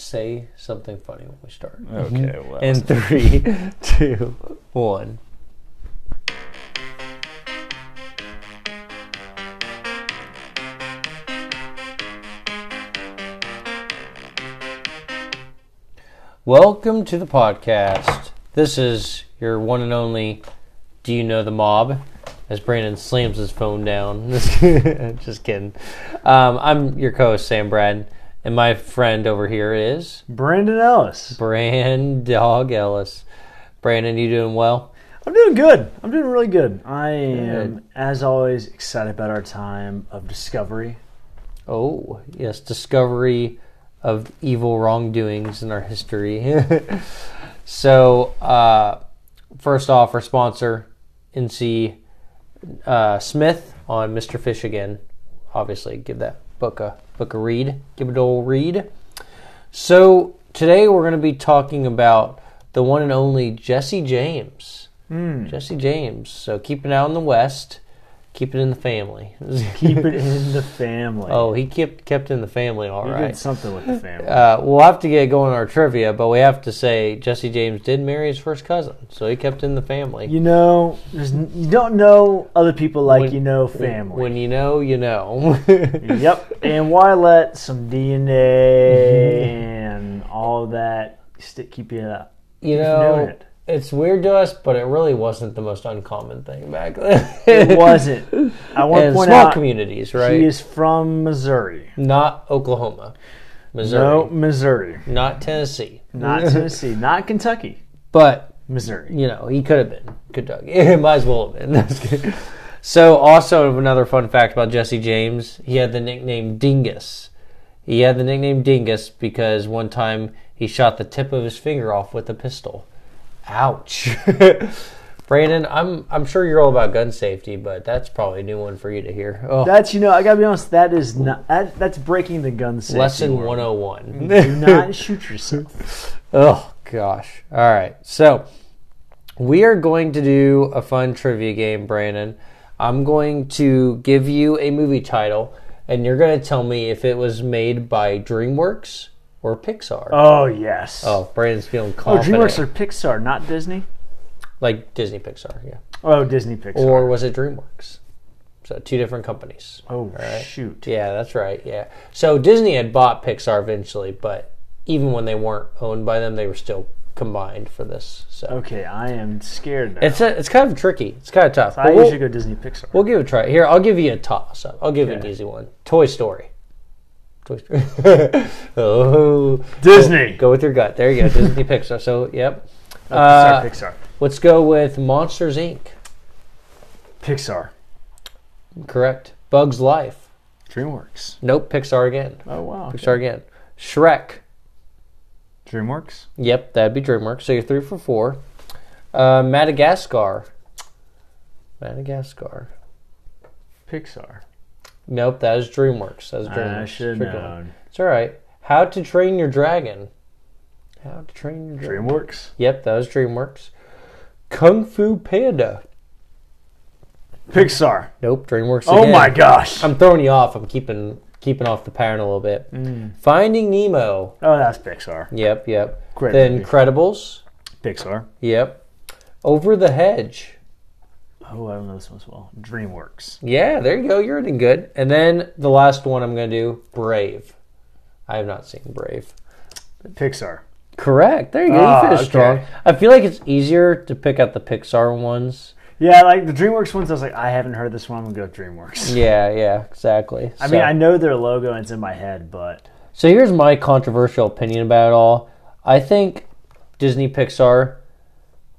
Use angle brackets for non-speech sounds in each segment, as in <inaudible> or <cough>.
say something funny when we start. Okay, well. In three, <laughs> two, one. Welcome to the podcast. This is your one and only Do You Know the Mob? As Brandon slams his phone down. <laughs> Just kidding. Um, I'm your co host, Sam Brad, and my friend over here is Brandon Ellis. Brand Dog Ellis. Brandon, you doing well? I'm doing good. I'm doing really good. I am, Good. as always, excited about our time of discovery. Oh, yes, discovery of evil wrongdoings in our history. <laughs> so, uh, first off, our sponsor, NC uh, Smith on Mr. Fish again. Obviously, give that book a book a read. Give it a old read. So today we're going to be talking about the one and only Jesse James. Hmm. Jesse James. So keep it out in the West. Keep it in the family. <laughs> Keep it in the family. Oh, he kept kept in the family, all you right. did something with the <laughs> family. Uh, we'll have to get going on our trivia, but we have to say Jesse James did marry his first cousin, so he kept in the family. you know, there's, n- you don't know other people like When- you know family. When you know, you know. <laughs> yep. And why let some DNA and all that stick keep you up? you You've know, it. It's weird to us, but it really wasn't the most uncommon thing back then. It <laughs> wasn't. I want to point small out communities, right? he is from Missouri. Not Oklahoma, Missouri, No, Missouri. not Tennessee, Not <laughs> Tennessee. not Kentucky. but Missouri. you know, he could have been Kentucky. <laughs> It might as well have been. That's good. So, also another fun fact about Jesse James, he had the nickname Dingus. He had the nickname Dingus because one time he shot the tip of his finger off with a pistol. Ouch. <laughs> Brandon, I'm I'm sure you're all about gun safety, but that's probably a new one for you to hear. Oh, That's you know, I gotta be honest. That is not. That, that's breaking the gun safety. lesson 101. Do not <laughs> shoot yourself. <laughs> Oh gosh. All right. So we are going to do a fun trivia game, Brandon. I'm going to give you a movie title, and you're going to tell me if it was made by DreamWorks or Pixar. Oh yes. Oh, Brandon's feeling Oh. DreamWorks or Pixar, not Disney. like Disney Pixar, yeah. Oh, Disney Pixar. Or was it DreamWorks? So two different companies. oh right. shoot. Yeah, that's right. Yeah. So Disney had bought Pixar eventually, but even when they weren't owned by them, they were still combined for this. So Okay, I am scared now. It's a, it's kind of tricky. It's kind of tough. I But we'll, usually go Disney Pixar. we'll give it a try. Here, I'll give you a toss up. I'll give you an easy one. Toy Story. <laughs> Oh, Disney. Go with your gut. There you go. Disney <laughs> Pixar. So, yep. Uh, Pixar. Pixar. let's go with Monsters Inc. Pixar. Correct. Bugs Life. DreamWorks. Nope. Pixar again. Oh wow. okay. Pixar again. Shrek. DreamWorks. Yep, that'd be DreamWorks. So you're three for four. Uh, Madagascar. Madagascar. Pixar. Nope, that is DreamWorks. That's DreamWorks. I should have known. It's all right. How to Train Your Dragon. How to Train Your Dragon. DreamWorks. Yep, that was DreamWorks. Kung Fu Panda. Pixar. Nope, DreamWorks. Oh again. my gosh. I'm throwing you off. I'm keeping keeping off the pattern a little bit. Mm. Finding Nemo. Oh, that's Pixar. Yep, yep. Great the movie. Incredibles. Pixar. Yep. Over the Hedge. Oh, I don't know this one as well. DreamWorks. Yeah, there you go. You're doing good. And then the last one I'm going to do, Brave. I have not seen Brave. Pixar. Correct. There you go. Ah, you finished okay. strong. I feel like it's easier to pick out the Pixar ones. Yeah, like the DreamWorks ones, I was like, I haven't heard this one. I'm gonna go with DreamWorks. <laughs> Yeah, yeah, exactly. I So- mean, I know their logo and it's in my head, but So here's my controversial opinion about it all. I think Disney Pixar,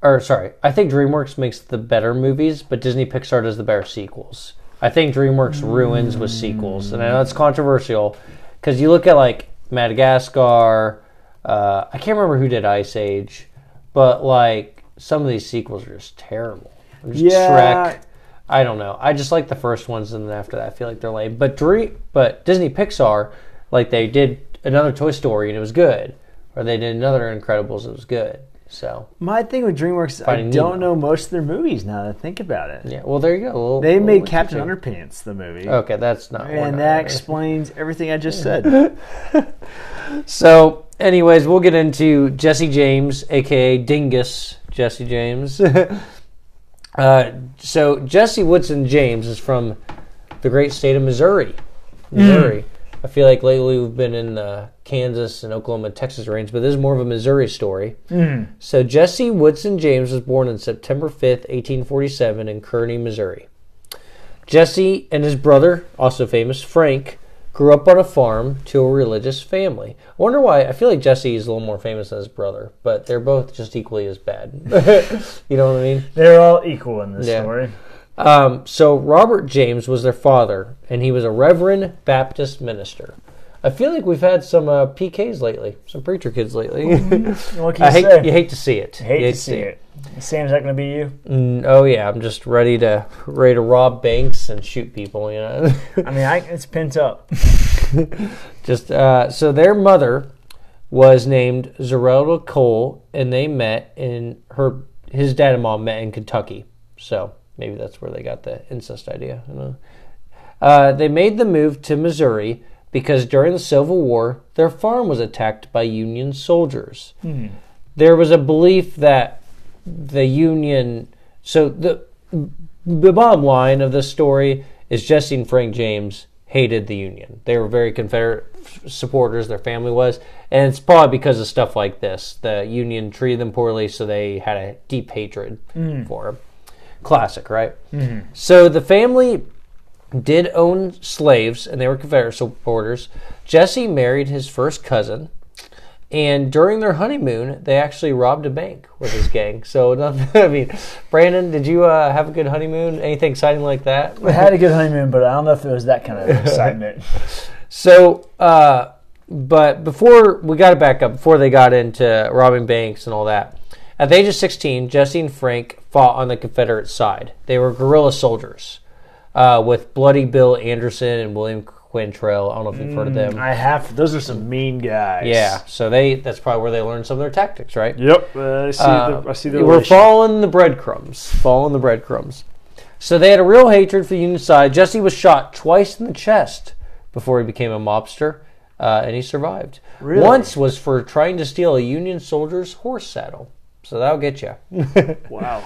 or sorry, I think DreamWorks makes the better movies, but Disney Pixar does the better sequels. I think DreamWorks ruins with sequels, and I know it's controversial because you look at like Madagascar. Uh, I can't remember who did Ice Age, but like some of these sequels are just terrible. Just Yeah. Shrek. I don't know. I just like the first ones, and then after that, I feel like they're lame. But Dream, but Disney Pixar, like they did another Toy Story and it was good, or they did another Incredibles, it was good. So my thing with DreamWorks, I don't Nemo. know most of their movies now that I think about it. yeah, well there you go. Little- They little made Captain. Underpants the movie, Okay, that's not. and not that explains everything I just said. <laughs> So anyways, we'll get into Jesse James, aka Dingus Jesse James. <laughs> uh, so Jesse Woodson James is from the great state of Missouri. Missouri. I feel like lately we've been in uh, Kansas and Oklahoma and Texas range, but this is more of a Missouri story. So Jesse Woodson James was born on September 5th, 1847 in Kearney, Missouri. Jesse and his brother, also famous, Frank, grew up on a farm to a religious family. I wonder why. I feel like Jesse is a little more famous than his brother, but they're both just equally as bad. <laughs> you know what I mean? They're all equal in this Yeah. story. Um, so Robert James was their father, and he was a Reverend Baptist minister. I feel like we've had some uh, PKs lately, some preacher kids lately. <laughs> What can I you hate say? you hate to see it. hate You to see it. Sam's not going to be you. Mm, oh yeah, I'm just ready to ready to rob banks and shoot people. You know. <laughs> I mean, I, it's pent up. <laughs> Just uh, so their mother was named Zerelda Cole, and they met in her his dad and mom met in Kentucky. So maybe that's where they got the incest idea. I don't know. Uh, they made the move to Missouri because during the Civil War, their farm was attacked by Union soldiers. There was a belief that the Union. So the the bottom line of this story is Jesse and Frank James hated the Union. They were very Confederate supporters. Their family was, and it's probably because of stuff like this. The Union treated them poorly, so they had a deep hatred for them. Classic, right? So the family did own slaves, and they were Confederate supporters. Jesse married his first cousin, and during their honeymoon, they actually robbed a bank with his gang. So, <laughs> nothing, I mean, Brandon, did you uh, have a good honeymoon? Anything exciting like that? I had a good honeymoon, but I don't know if it was that kind of <laughs> excitement. So, uh, but before we got it back up, before they got into robbing banks and all that, at the age of 16, Jesse and Frank fought on the Confederate side. They were guerrilla soldiers uh, with Bloody Bill Anderson and William Quantrill. I don't know if you've heard of them. I have. Those are some mean guys. Yeah, so they that's probably where they learned some of their tactics, right? Yep. Uh, I see. Uh, the, I see the. We're relation. following the breadcrumbs. Following the breadcrumbs. So they had a real hatred for the Union side. Jesse was shot twice in the chest before he became a mobster, uh, and he survived. Really? Once was for trying to steal a Union soldier's horse saddle. So that'll get you. <laughs> Wow.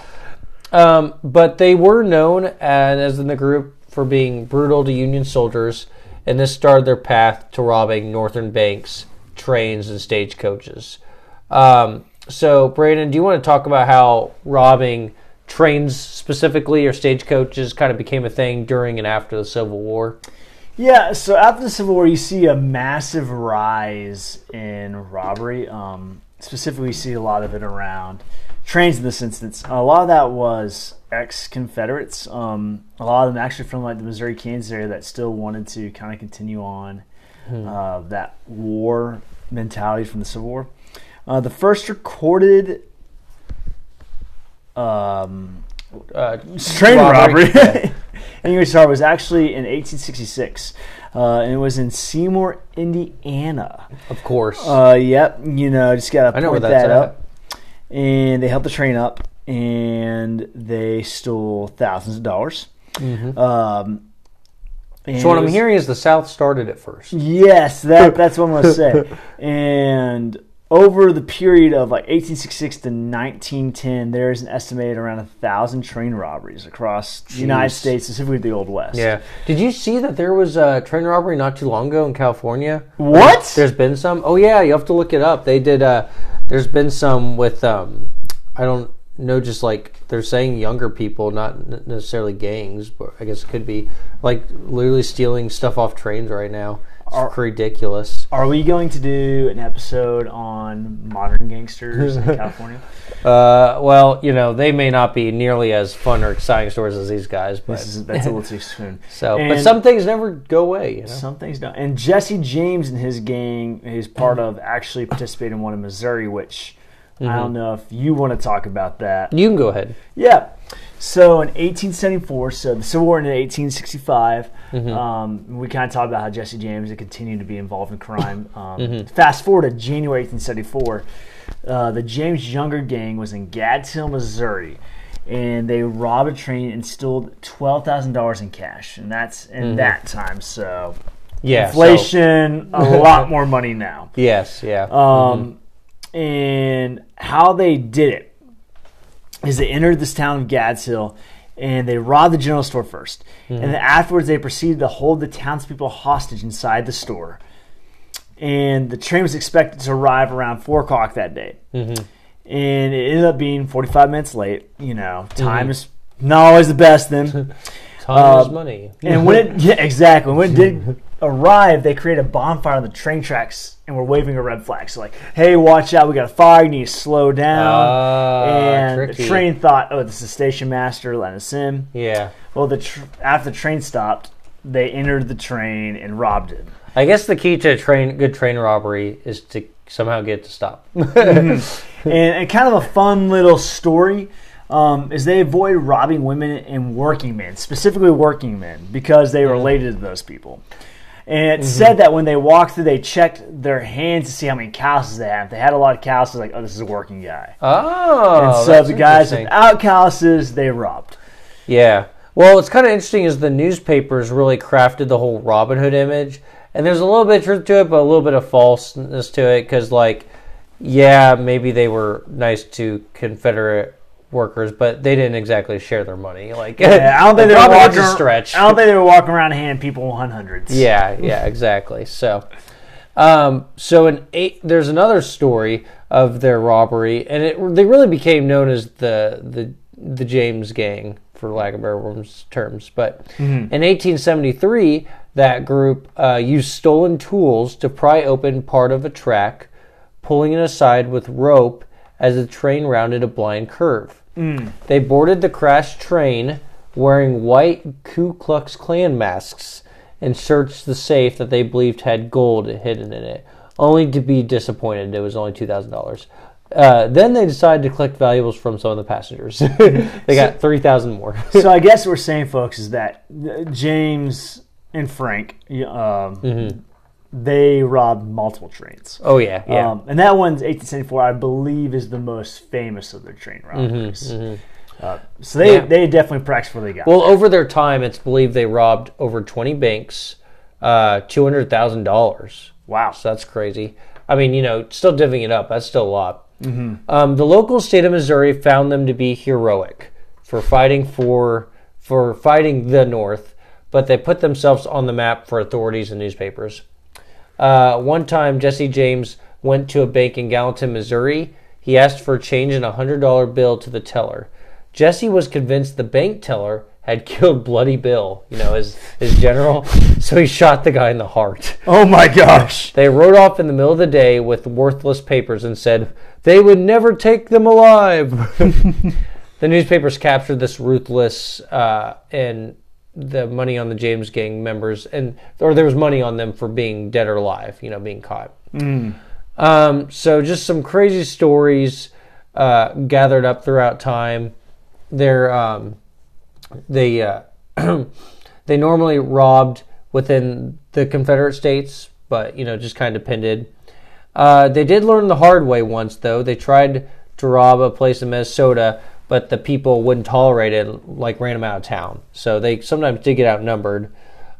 Um, but they were known as, in the group for being brutal to Union soldiers, and this started their path to robbing northern banks, trains, and stagecoaches. Um, so, Brandon, do you want to talk about how robbing trains specifically or stagecoaches kind of became a thing during and after the Civil War? Yeah, so after the Civil War, you see a massive rise in robbery. Um, specifically, you see a lot of it around trains in this instance. A lot of that was ex Confederates. Um, a lot of them actually from like the Missouri Kansas area that still wanted to kind of continue on uh, that war mentality from the Civil War. Uh, the first recorded um, Uh, train robbery. Yeah. <laughs> anyway, sorry, was actually in 1866, uh, and it was in Seymour, Indiana. Of course. Uh, yep, you know, just gotta I point that at. up. And they held the train up, and they stole thousands of dollars. Um, and so what it I'm hearing is the South started it first. Yes, that <laughs> that's what I'm gonna say. And over the period of like 1866 to 1910, there's an estimated around a thousand train robberies across the United States, specifically the Old West. Yeah. Did you see that there was a train robbery not too long ago in California? What? There's been some. Oh yeah, you have to look it up. They did. Uh, there's been some with. Um, I don't know. Just like they're saying, younger people, not necessarily gangs, but I guess it could be like literally stealing stuff off trains right now. Are- ridiculous. Are we going to do an episode on modern gangsters in <laughs> California? Uh, well, you know, they may not be nearly as fun or exciting stories as these guys, but is, that's a little too <laughs> soon. so. but some things never go away. You know. Some things don't. And Jesse James and his gang is part of actually participated in one in Missouri, which I Mm-hmm. don't know if you want to talk about that. You can go ahead. Yeah. So in 1874, so the Civil War ended in 1865. Mm-hmm. Um, we kind of talked about how Jesse James had continued to be involved in crime. <laughs> Um, Mm-hmm. Fast forward to January 1874, uh, the James Younger gang was in Gads Hill, Missouri, and they robbed a train and stole twelve thousand dollars in cash, and that's in Mm-hmm. that time. So Yeah. so- Inflation, <laughs> a lot more money now. yes. Yeah. Um, and how they did it is they entered this town of Gads Hill and they robbed the general store 1st And hmm. then afterwards, they proceeded to hold the townspeople hostage inside the store. And the train was expected to arrive around 4 o'clock that day. Mm-hmm. And it ended up being 45 minutes late. You know, mm-hmm. time is not always the best then. <laughs> Time is uh, money. And when it <laughs> yeah, exactly when it did arrive, they created a bonfire on the train tracks and were waving a red flag. So like, hey, watch out, we got a fire, you need to slow down. Ah, and tricky. the train thought, oh, this is the station master letting us in. Yeah. Well, the tr- after the train stopped, they entered the train and robbed it. I guess the key to a train good train robbery is to somehow get it to stop. <laughs> and, and kind of a fun little story um, is they avoid robbing women and working men, specifically working men, because they related to those people. And it mm-hmm. said that when they walked through, they checked their hands to see how many calluses they had. If they had a lot of calluses, like, oh, this is a working guy. oh, and so the guys without calluses, they robbed. Yeah. Well, what's kind of interesting is the newspapers really crafted the whole Robin Hood image, and there's a little bit of truth to it, but a little bit of falseness to it because, like, yeah, maybe they were nice to Confederate workers, but they didn't exactly share their money. Like, Yeah, I don't <laughs> think they were walking. a stretch. I don't think they were walking around handing people one hundreds. Yeah, yeah, <laughs> exactly. So, um, so in eight, there's another story of their robbery, and it they really became known as the the the James Gang, for lack of better terms. But in 1873, that group uh, used stolen tools to pry open part of a track, pulling it aside with rope as the train rounded a blind curve. They boarded the crashed train wearing white Ku Klux Klan masks and searched the safe that they believed had gold hidden in it, only to be disappointed. It was only two thousand dollars. Uh, then they decided to collect valuables from some of the passengers. <laughs> they got three thousand more. <laughs> so I guess what we're saying, folks, is that uh, James and Frank, um, they robbed multiple trains. oh yeah, yeah. Um, and that one's 1874, I believe, is the most famous of their train robberies. Uh, so they, Yeah. they definitely practiced where they got. Well, over their time, it's believed they robbed over 20 banks, uh, $200,000. wow. So that's crazy. I mean, you know, still divvying it up, that's still a lot. Um, the local state of Missouri found them to be heroic for fighting for for fighting the North, but they put themselves on the map for authorities and newspapers. Uh, one time, Jesse James went to a bank in Gallatin, Missouri. He asked for change in a hundred dollar bill to the teller. Jesse was convinced the bank teller had <laughs> killed Bloody Bill, you know, his his general. So he shot the guy in the heart. Oh my <laughs> gosh. They rode off in the middle of the day with worthless papers and said they would never take them alive. <laughs> the newspapers captured this ruthless uh, and the money on the James Gang members, and or there was money on them for being dead or alive, you know, being caught. Um, so just some crazy stories uh, gathered up throughout time. They're um, they uh, <clears throat> they normally robbed within the Confederate States, but you know just kind of depended. Uh, they did learn the hard way once, though. They tried to rob a place in Minnesota, but the people wouldn't tolerate it, like ran them out of town. So they sometimes did get outnumbered.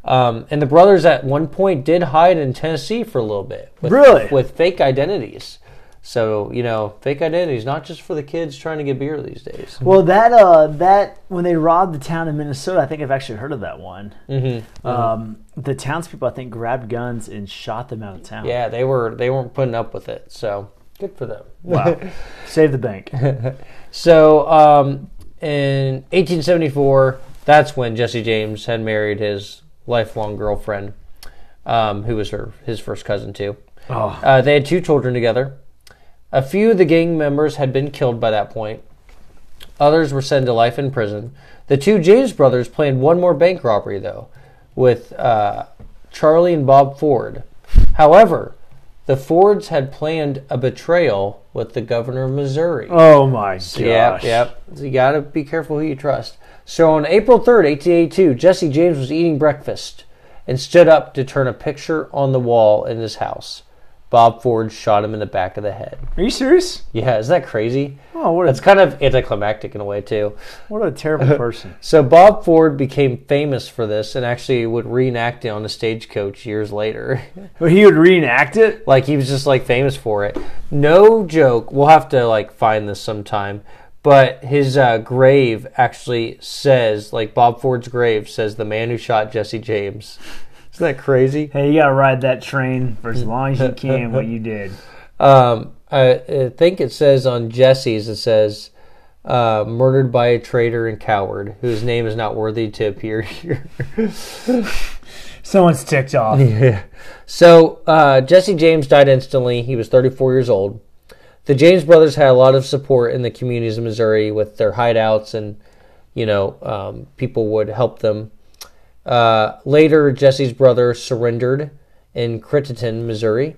Um, and the brothers at one point did hide in Tennessee for a little bit, with, Really? with fake identities. So you know, fake identities not just for the kids trying to get beer these days. Well, that uh, that when they robbed the town in Minnesota, I think I've actually heard of that one. Mm-hmm. Um, the townspeople, I think, grabbed guns and shot them out of town. Yeah, they were they weren't putting up with it. So good for them. Wow. <laughs> Save the bank. So um, in 1874, that's when Jesse James had married his lifelong girlfriend, um, who was her his first cousin too. Oh. Uh, they had two children together. A few of the gang members had been killed by that point. Others were sent to life in prison. The two James brothers planned one more bank robbery, though, with uh, Charlie and Bob Ford. However, the Fords had planned a betrayal with the governor of Missouri. Oh my gosh. Yep, yep. So you got to be careful who you trust. So on April 3rd, 1882, Jesse James was eating breakfast and stood up to turn a picture on the wall in his house. Bob Ford shot him in the back of the head. Are you serious? Yeah, is that crazy? Oh, what It's kind of anticlimactic in a way too. what a terrible <laughs> person. So Bob Ford became famous for this and actually would reenact it on the stagecoach years later. <laughs> But he would reenact it. like he was just like famous for it. No joke. We'll have to like find this sometime. But his uh, grave actually says, like Bob Ford's grave says, the man who shot Jesse James. Isn't that crazy? Hey, you gotta ride that train for as <laughs> long as you can. what you did. Um, I, I think it says on Jesse's, it says, uh, murdered by a traitor and coward whose name is not worthy to appear here. <laughs> Someone's ticked off. Yeah. So uh, Jesse James died instantly. He was 34 years old. The James brothers had a lot of support in the communities of Missouri with their hideouts, and you know um, people would help them. Uh, later, Jesse's brother surrendered in Crittenden, Missouri,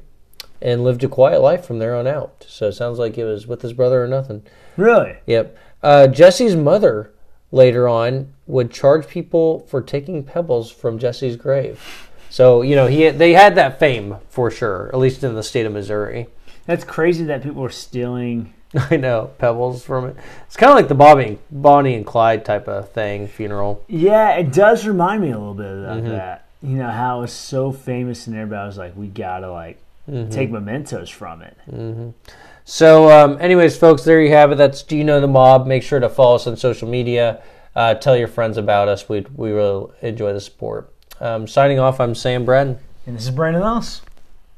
and lived a quiet life from there on out. So it sounds like it was with his brother or nothing. Really? Yep. Uh, Jesse's mother later on would charge people for taking pebbles from Jesse's grave. So you know he they had that fame for sure, at least in the state of Missouri. That's crazy that people were stealing. <laughs> I know pebbles from it. It's kind of like the Bobby, Bonnie and Clyde type of thing funeral. Yeah, it does remind me a little bit of that. You know how it was so famous and everybody was like, we gotta like take mementos from it. So, um, anyways, folks, there you have it. That's Do You Know the Mob? Make sure to follow us on social media. Uh, tell your friends about us. We we really enjoy the support. Um, signing off, I'm Sam Bratton. And this is Brandon Ellis.